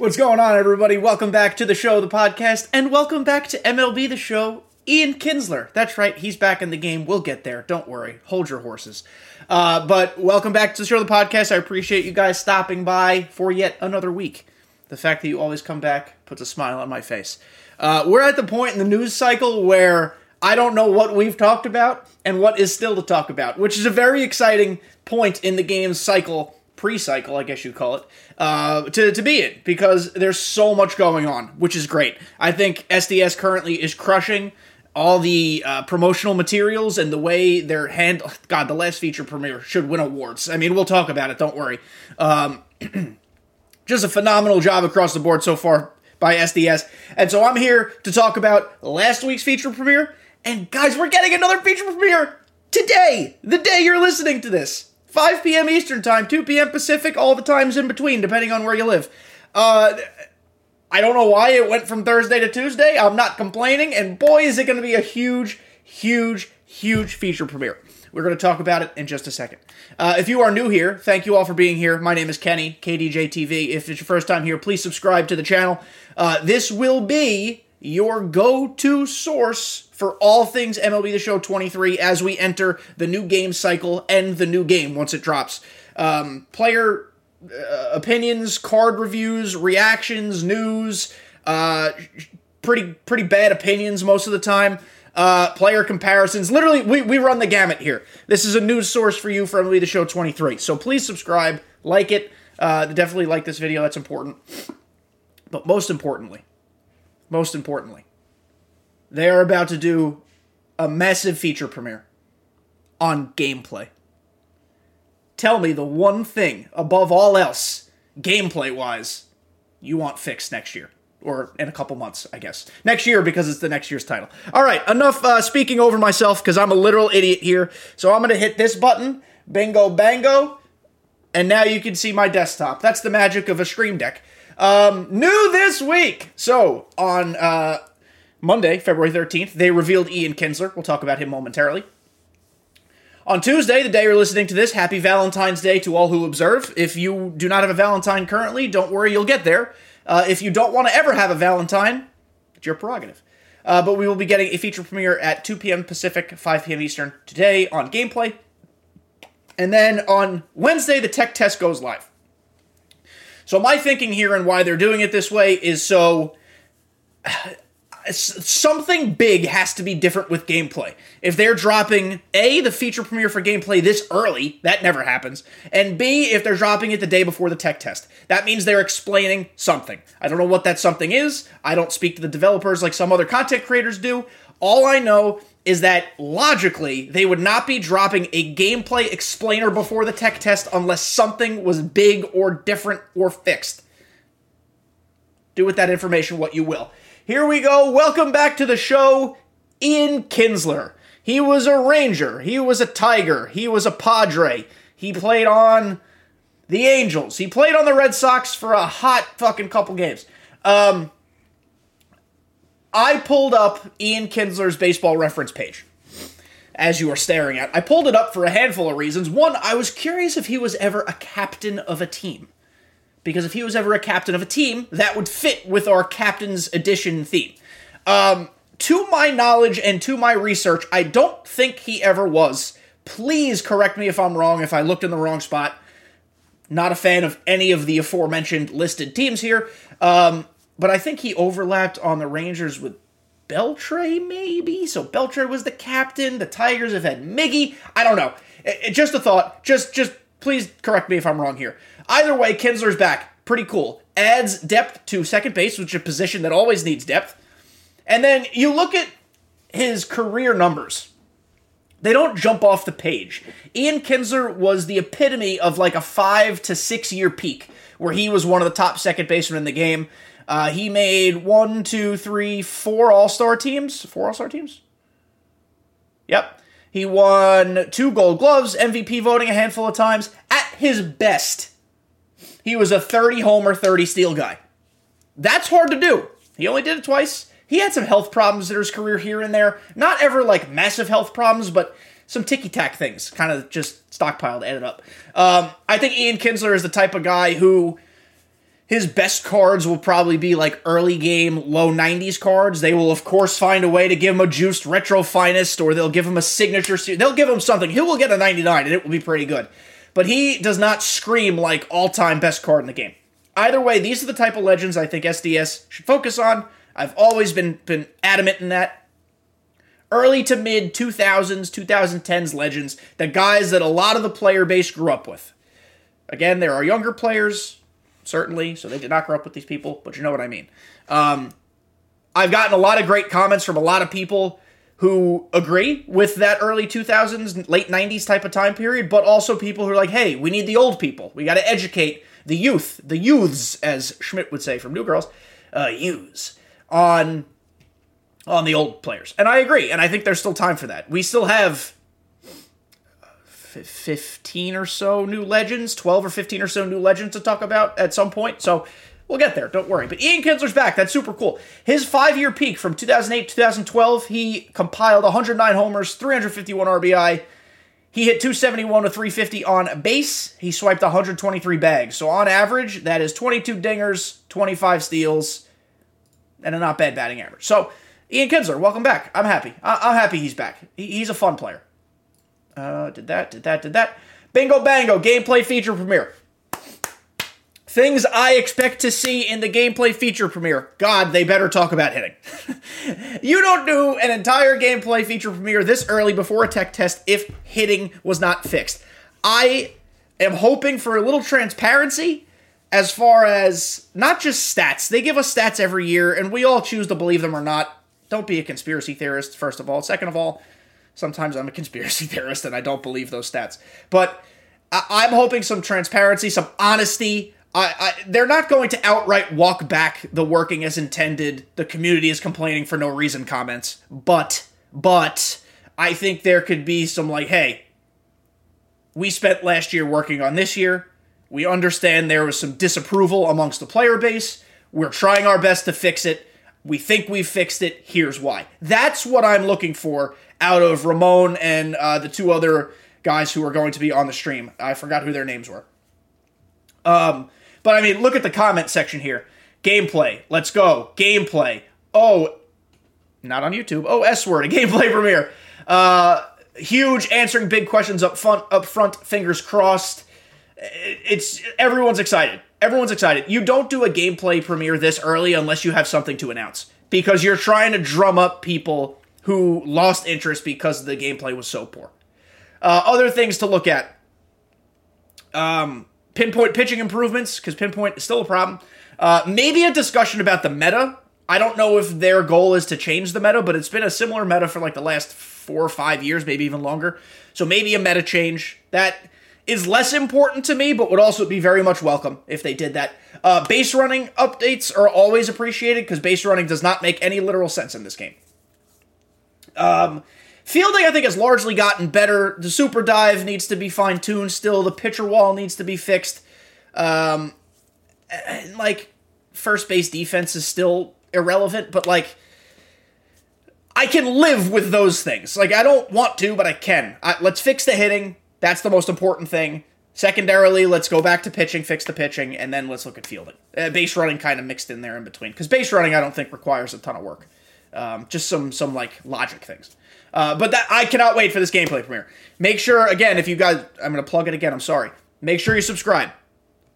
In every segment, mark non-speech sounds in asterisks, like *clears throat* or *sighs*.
What's going on, everybody? Welcome back to the show, the podcast, and welcome back to MLB The Show. Ian Kinsler. That's right, he's back in the game. We'll get there. Don't worry. Hold your horses. Uh, but welcome back to the show, the podcast. I appreciate you guys stopping by for yet another week. The fact that you always come back puts a smile on my face. Uh, we're at the point in the news cycle where I don't know what we've talked about and what is still to talk about, which is a very exciting point in the game's cycle pre-cycle, I guess you'd call it, uh, to, to be in because there's so much going on, which is great. I think SDS currently is crushing all the uh, promotional materials and the way they're handled. God, the last feature premiere should win awards. I mean, we'll talk about it. Don't worry. Um, *clears throat* just a phenomenal job across the board so far by SDS. And so I'm here to talk about last week's feature premiere. And guys, we're getting another feature premiere today, the day you're listening to this. 5 p.m. Eastern Time, 2 p.m. Pacific, all the times in between, depending on where you live. Uh, I don't know why it went from Thursday to Tuesday. I'm not complaining, and boy, is it going to be a huge, huge, huge feature premiere. We're going to talk about it in just a second. Uh, if you are new here, thank you all for being here. My name is Kenny, KDJTV. If it's your first time here, please subscribe to the channel. Uh, this will be your go to source for all things MLB The Show 23 as we enter the new game cycle and the new game once it drops. Um, player uh, opinions, card reviews, reactions, news, uh, pretty pretty bad opinions most of the time. Uh, player comparisons. Literally, we, we run the gamut here. This is a news source for you for MLB The Show 23. So please subscribe, like it. Uh, definitely like this video. That's important. But most importantly, most importantly, they are about to do a massive feature premiere on gameplay. Tell me the one thing above all else, gameplay wise, you want fixed next year. Or in a couple months, I guess. Next year because it's the next year's title. All right, enough uh, speaking over myself because I'm a literal idiot here. So I'm going to hit this button, bingo bango, and now you can see my desktop. That's the magic of a Stream Deck. Um, new this week. So on uh, Monday, February 13th, they revealed Ian Kinsler. We'll talk about him momentarily. On Tuesday, the day you're listening to this, happy Valentine's Day to all who observe. If you do not have a Valentine currently, don't worry, you'll get there. Uh, if you don't want to ever have a Valentine, it's your prerogative. Uh, but we will be getting a feature premiere at 2 p.m. Pacific, 5 p.m. Eastern today on gameplay. And then on Wednesday, the tech test goes live. So my thinking here and why they're doing it this way is so *sighs* something big has to be different with gameplay. If they're dropping A, the feature premiere for gameplay this early, that never happens, and B, if they're dropping it the day before the tech test, that means they're explaining something. I don't know what that something is. I don't speak to the developers like some other content creators do. All I know is that logically they would not be dropping a gameplay explainer before the tech test unless something was big or different or fixed. Do with that information what you will. Here we go. Welcome back to the show, Ian Kinsler. He was a Ranger, he was a Tiger, he was a Padre. He played on the Angels. He played on the Red Sox for a hot fucking couple games. Um, I pulled up Ian Kinsler's baseball reference page as you are staring at. I pulled it up for a handful of reasons. One, I was curious if he was ever a captain of a team. Because if he was ever a captain of a team, that would fit with our captain's edition theme. Um, to my knowledge and to my research, I don't think he ever was. Please correct me if I'm wrong, if I looked in the wrong spot. Not a fan of any of the aforementioned listed teams here. Um, but I think he overlapped on the Rangers with Beltre, maybe. So Beltre was the captain. The Tigers have had Miggy. I don't know. It, it, just a thought. Just, just please correct me if I'm wrong here. Either way, Kinsler's back. Pretty cool. Adds depth to second base, which is a position that always needs depth. And then you look at his career numbers. They don't jump off the page. Ian Kinsler was the epitome of like a five to six year peak, where he was one of the top second basemen in the game. Uh, he made one, two, three, four All Star teams. Four All Star teams. Yep. He won two Gold Gloves, MVP voting a handful of times. At his best, he was a 30 homer, 30 steal guy. That's hard to do. He only did it twice. He had some health problems in his career here and there. Not ever like massive health problems, but some ticky tack things kind of just stockpiled, added up. Um, I think Ian Kinsler is the type of guy who his best cards will probably be like early game, low 90s cards. They will, of course, find a way to give him a juiced retro finest, or they'll give him a signature. They'll give him something. He will get a 99, and it will be pretty good. But he does not scream like all time best card in the game. Either way, these are the type of legends I think SDS should focus on. I've always been been adamant in that. Early to mid 2000s, 2010s legends, the guys that a lot of the player base grew up with. Again, there are younger players, certainly, so they did not grow up with these people, but you know what I mean. Um, I've gotten a lot of great comments from a lot of people who agree with that early 2000s, late 90s type of time period, but also people who are like, hey, we need the old people. We got to educate the youth, the youths, as Schmidt would say from New Girls, uh, youths, on on the old players. And I agree, and I think there's still time for that. We still have 15 or so new legends, 12 or 15 or so new legends to talk about at some point. So we'll get there. Don't worry. But Ian Kinsler's back. That's super cool. His five year peak from 2008 2012, he compiled 109 homers, 351 RBI. He hit 271 to 350 on base. He swiped 123 bags. So on average, that is 22 dingers, 25 steals, and a not bad batting average. So Ian Kinsler, welcome back. I'm happy. I- am happy he's back. He's a fun player. Uh, did that, did that, did that. Bingo Bango, gameplay feature premiere. Things I expect to see in the gameplay feature premiere. God, they better talk about hitting. *laughs* you don't do an entire gameplay feature premiere this early before a tech test if hitting was not fixed. I am hoping for a little transparency as far as not just stats. They give us stats every year, and we all choose to believe them or not. Don't be a conspiracy theorist, first of all. Second of all, Sometimes I'm a conspiracy *laughs* theorist and I don't believe those stats. But I- am hoping some transparency, some honesty. I, I, they're not going to outright walk back the working as intended. The community is complaining for no reason comments. But, but, I think there could be some like, hey, we spent last year working on this year. We understand there was some disapproval amongst the player base. We're trying our best to fix it. We think we've fixed it. Here's why. That's what I'm looking for out of Ramone and uh, the two other guys who are going to be on the stream. I forgot who their names were. Um, but I mean, look at the comment section here. Gameplay. Let's go. Gameplay. Oh, not on YouTube. Oh, S word. A gameplay *laughs* premiere. Uh, huge answering big questions up front. Up front. Fingers crossed. It's everyone's excited. Everyone's excited. You don't do a gameplay premiere this early unless you have something to announce because you're trying to drum up people who lost interest because the gameplay was so poor. Uh, other things to look at um, pinpoint pitching improvements, because pinpoint is still a problem. Uh, maybe a discussion about the meta. I don't know if their goal is to change the meta, but it's been a similar meta for like the last four or five years, maybe even longer. So maybe a meta change. That is less important to me, but would also be very much welcome if they did that. Uh, base running updates are always appreciated because base running does not make any literal sense in this game. Um, fielding, I think, has largely gotten better. The super dive needs to be fine tuned still. The pitcher wall needs to be fixed. Um, and, like, first base defense is still irrelevant, but, like, I can live with those things. Like, I don't want to, but I can. I, let's fix the hitting. That's the most important thing. Secondarily, let's go back to pitching, fix the pitching, and then let's look at fielding. Uh, base running kind of mixed in there in between. Because base running, I don't think, requires a ton of work. Um, just some some like logic things. Uh, but that I cannot wait for this gameplay premiere. Make sure again if you guys I'm gonna plug it again. I'm sorry. Make sure you subscribe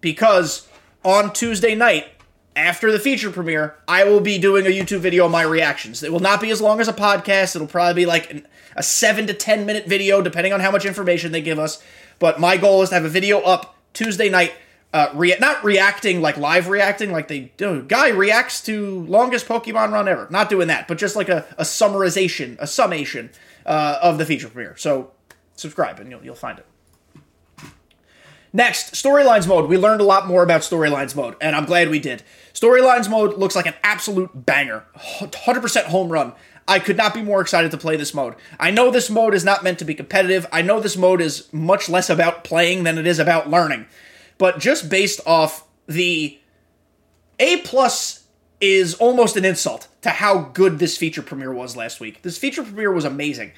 because on Tuesday night after the feature premiere, I will be doing a YouTube video on my reactions. It will not be as long as a podcast. It'll probably be like an, a seven to ten minute video, depending on how much information they give us. But my goal is to have a video up Tuesday night uh, rea- not reacting like live reacting like they do. Guy reacts to longest Pokemon run ever. Not doing that, but just like a, a summarization, a summation uh, of the feature premiere. So subscribe and you'll, you'll find it. Next, storylines mode. We learned a lot more about storylines mode, and I'm glad we did. Storylines mode looks like an absolute banger. 100% home run. I could not be more excited to play this mode. I know this mode is not meant to be competitive. I know this mode is much less about playing than it is about learning but just based off the A plus is almost an insult to how good this feature premiere was last week. This feature premiere was amazing.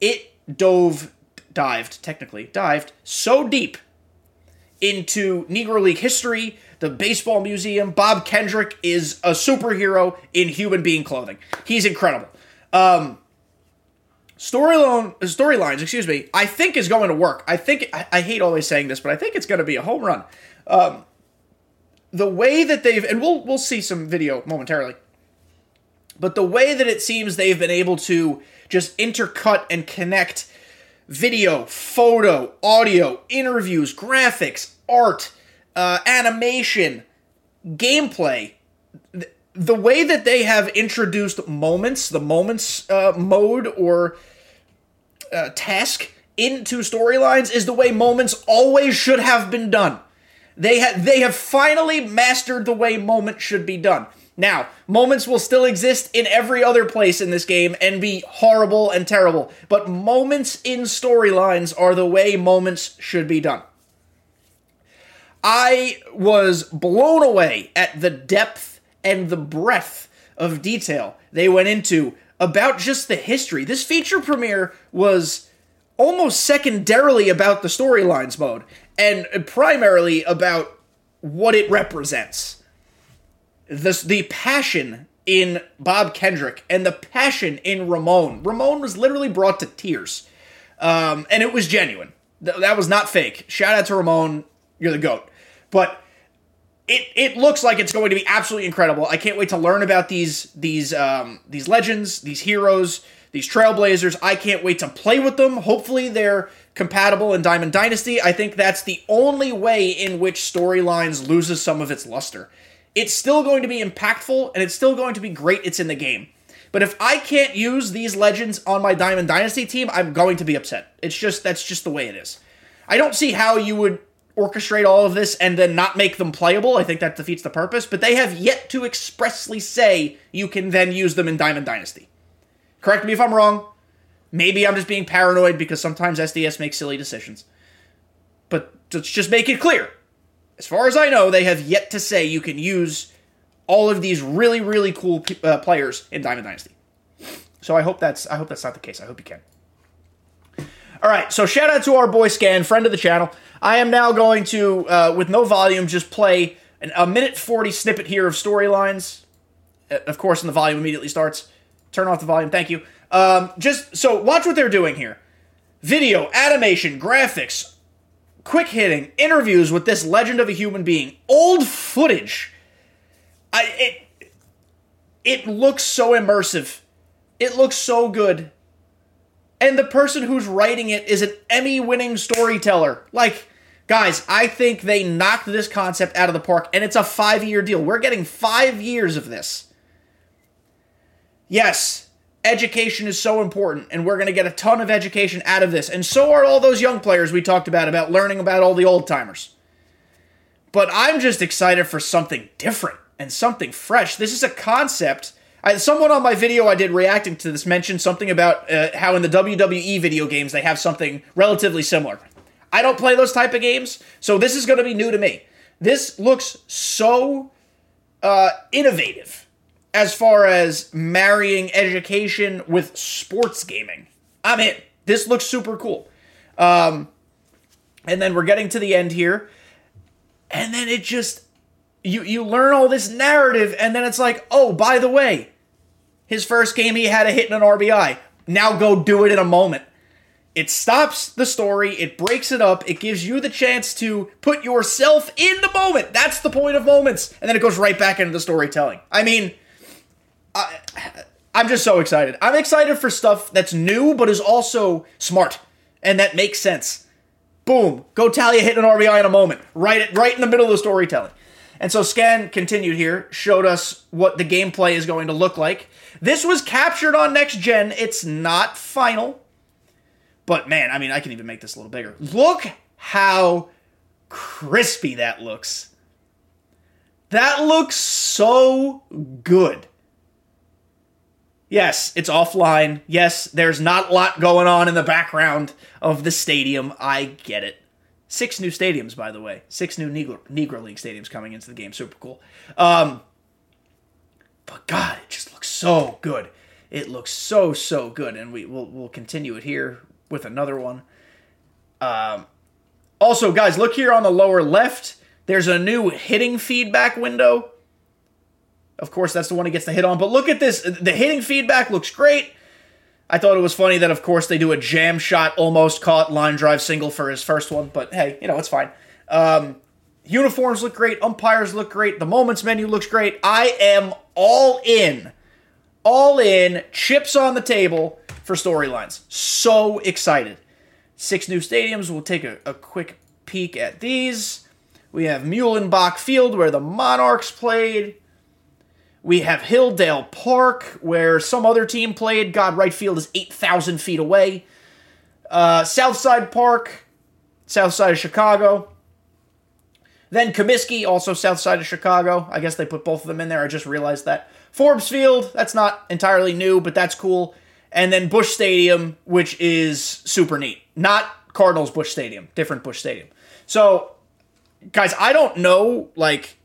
It dove, dived, technically, dived so deep into Negro League history, the baseball museum. Bob Kendrick is a superhero in human being clothing. He's incredible. Um, storyline storylines, excuse me, I think is going to work. I think I, I, hate always saying this, but I think it's going to be a home run. Um, the way that they've and we'll we'll see some video momentarily. But the way that it seems they've been able to just intercut and connect video, photo, audio, interviews, graphics, art, uh, animation, gameplay, the way that they have introduced moments, the moments uh, mode or uh, task into storylines is the way moments always should have been done. They have they have finally mastered the way moments should be done. Now, moments will still exist in every other place in this game and be horrible and terrible, but moments in storylines are the way moments should be done. I was blown away at the depth and the breadth of detail they went into about just the history. This feature premiere was almost secondarily about the storylines mode and primarily about what it represents. This the passion in Bob Kendrick and the passion in Ramone. Ramone was literally brought to tears, um, and it was genuine. Th- that was not fake. Shout out to Ramone. You're the goat. But it it looks like it's going to be absolutely incredible. I can't wait to learn about these these um, these legends, these heroes, these trailblazers. I can't wait to play with them. Hopefully they're compatible in Diamond Dynasty. I think that's the only way in which storylines loses some of its luster. It's still going to be impactful and it's still going to be great. It's in the game. But if I can't use these legends on my Diamond Dynasty team, I'm going to be upset. It's just that's just the way it is. I don't see how you would orchestrate all of this and then not make them playable. I think that defeats the purpose, but they have yet to expressly say you can then use them in Diamond Dynasty. Correct me if I'm wrong. Maybe I'm just being paranoid because sometimes SDS makes silly decisions. But let's just make it clear. As far as I know, they have yet to say you can use all of these really, really cool uh, players in Diamond Dynasty. So I hope that's I hope that's not the case. I hope you can. All right, so shout out to our boy Scan, friend of the channel. I am now going to, uh, with no volume, just play an, a minute 40 snippet here of storylines. Uh, of course, and the volume immediately starts. Turn off the volume, thank you. Um, just, so watch what they're doing here. Video, animation, graphics, quick hitting, interviews with this legend of a human being, old footage. I, it, it looks so immersive. It looks so good and the person who's writing it is an Emmy winning storyteller. Like, guys, I think they knocked this concept out of the park, and it's a five year deal. We're getting five years of this. Yes, education is so important, and we're going to get a ton of education out of this. And so are all those young players we talked about, about learning about all the old timers. But I'm just excited for something different and something fresh. This is a concept I, someone on my video I did reacting to this mentioned something about uh, how in the WWE video games they have something relatively similar. I don't play those type of games, so this is going to be new to me. This looks so uh, innovative as far as marrying education with sports gaming. I'm in. This looks super cool. Um, and then we're getting to the end here, and then it just you you learn all this narrative, and then it's like, oh, by the way, his first game, he had a hit and an RBI. Now go do it in a moment. It stops the story, it breaks it up, it gives you the chance to put yourself in the moment. That's the point of moments. And then it goes right back into the storytelling. I mean, I, I'm just so excited. I'm excited for stuff that's new, but is also smart and that makes sense. Boom, go Talia hit an RBI in a moment, right, right in the middle of the storytelling. And so Scan continued here, showed us what the gameplay is going to look like. This was captured on next gen. It's not final. But man, I mean, I can even make this a little bigger. Look how crispy that looks. That looks so good. Yes, it's offline. Yes, there's not a lot going on in the background of the stadium. I get it. Six new stadiums, by the way. Six new Negro, Negro League stadiums coming into the game. Super cool. Um, but God, it just looks so good. It looks so so good, and we will we'll continue it here with another one. Um, also, guys, look here on the lower left. There's a new hitting feedback window. Of course, that's the one he gets the hit on. But look at this. The hitting feedback looks great. I thought it was funny that, of course, they do a jam shot, almost caught line drive single for his first one. But hey, you know, it's fine. Um, uniforms look great. Umpires look great. The moments menu looks great. I am all in. All in. Chips on the table for storylines. So excited. Six new stadiums. We'll take a, a quick peek at these. We have Muehlebach Field, where the Monarchs played. We have Hilldale Park, where some other team played. God, right field is 8,000 feet away. Uh, Southside Park, south side of Chicago. Then Comiskey, also south side of Chicago. I guess they put both of them in there. I just realized that. Forbes Field, that's not entirely new, but that's cool. And then Busch Stadium, which is super neat. Not Cardinals Busch Stadium, different Busch Stadium. So, guys, I don't know, like,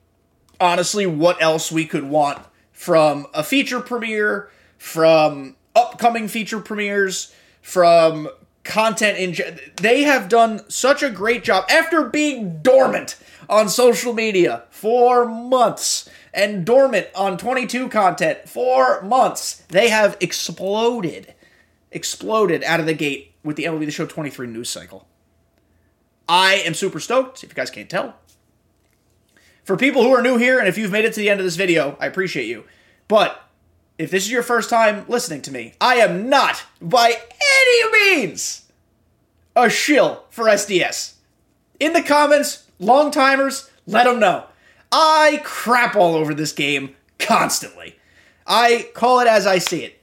honestly, what else we could want from a feature premiere, from upcoming feature premieres, from content in. They have done such a great job after being dormant on social media for months and dormant on 22 content for months. They have exploded, exploded out of the gate with the MLB The Show 23 news cycle. I am super stoked, if you guys can't tell. For people who are new here, and if you've made it to the end of this video, I appreciate you. But if this is your first time listening to me, I am not, by any means, a shill for SDS. In the comments, long timers, let them know. I crap all over this game constantly. I call it as I see it.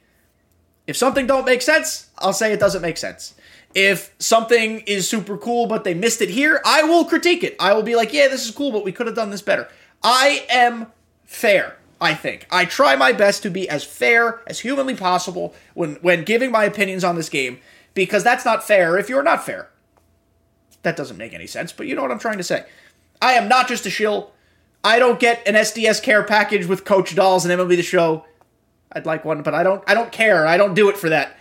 If something don't make sense, I'll say it doesn't make sense. If something is super cool but they missed it here, I will critique it. I will be like, "Yeah, this is cool, but we could have done this better." I am fair, I think. I try my best to be as fair as humanly possible when when giving my opinions on this game because that's not fair if you're not fair. That doesn't make any sense, but you know what I'm trying to say. I am not just a shill. I don't get an SDS care package with Coach Dolls and MLB the Show. I'd like one, but I don't. I don't care. I don't do it for that.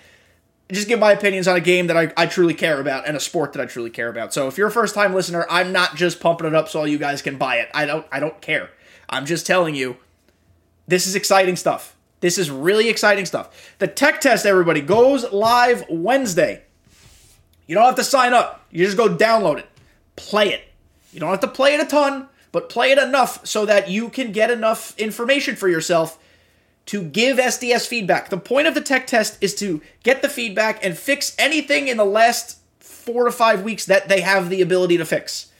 Just give my opinions on a game that I, I truly care about and a sport that I truly care about. So if you're a first time listener, I'm not just pumping it up so all you guys can buy it. I don't. I don't care. I'm just telling you, this is exciting stuff. This is really exciting stuff. The tech test, everybody, goes live Wednesday. You don't have to sign up. You just go download it, play it. You don't have to play it a ton, but play it enough so that you can get enough information for yourself to give SDS feedback. The point of the tech test is to get the feedback and fix anything in the last four to five weeks that they have the ability to fix.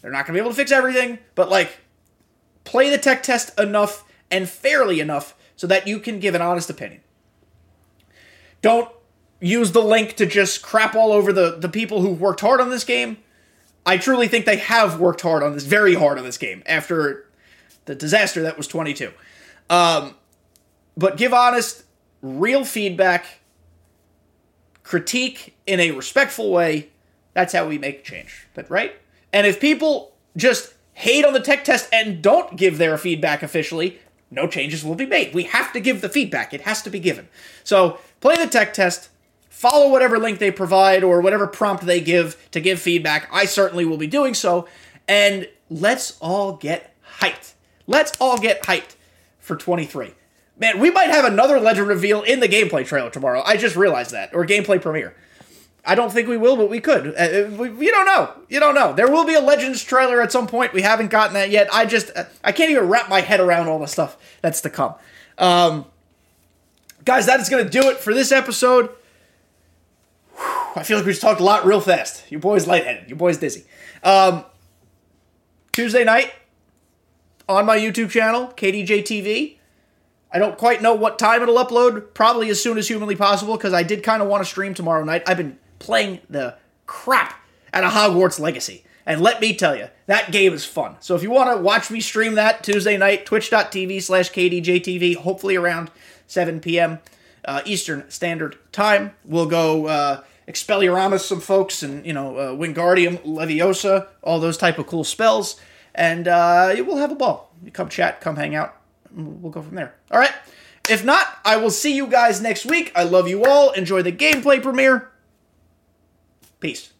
They're not going to be able to fix everything, but like, play the tech test enough and fairly enough so that you can give an honest opinion. Don't use the link to just crap all over the, the people who've worked hard on this game. I truly think they have worked hard on this, very hard on this game after the disaster that was 22. Um, but give honest, real feedback, critique in a respectful way. That's how we make change. That right? And if people just hate on the tech test and don't give their feedback officially, no changes will be made. We have to give the feedback. It has to be given. So play the tech test follow whatever link they provide or whatever prompt they give to give feedback. I certainly will be doing so. And let's all get hyped. Let's all get hyped for 23. Man, we might have another legend reveal in the gameplay trailer tomorrow. I just realized that. Or gameplay premiere. I don't think we will, but we could. Uh, we, you don't know. You don't know. There will be a Legends trailer at some point. We haven't gotten that yet. I just, uh, I can't even wrap my head around all the stuff that's to come. Um, guys, that is going to do it for this episode. I feel like we just talked a lot real fast. Your boy's lightheaded. Your boy's dizzy. Um, Tuesday night on my YouTube channel, KDJ TV. I don't quite know what time it'll upload. Probably as soon as humanly possible because I did kind of want to stream tomorrow night. I've been playing the crap out of Hogwarts Legacy. And let me tell you, that game is fun. So if you want to watch me stream that Tuesday night, twitch.tv slash KDJTV, hopefully around 7 p.m. Uh, Eastern Standard Time. We'll go uh, Expelliarmus some folks and, you know, uh, Wingardium Leviosa, all those type of cool spells. And uh, we'll have a ball. come chat, come hang out. We'll go from there. All right. If not, I will see you guys next week. I love you all. Enjoy the gameplay premiere. Peace.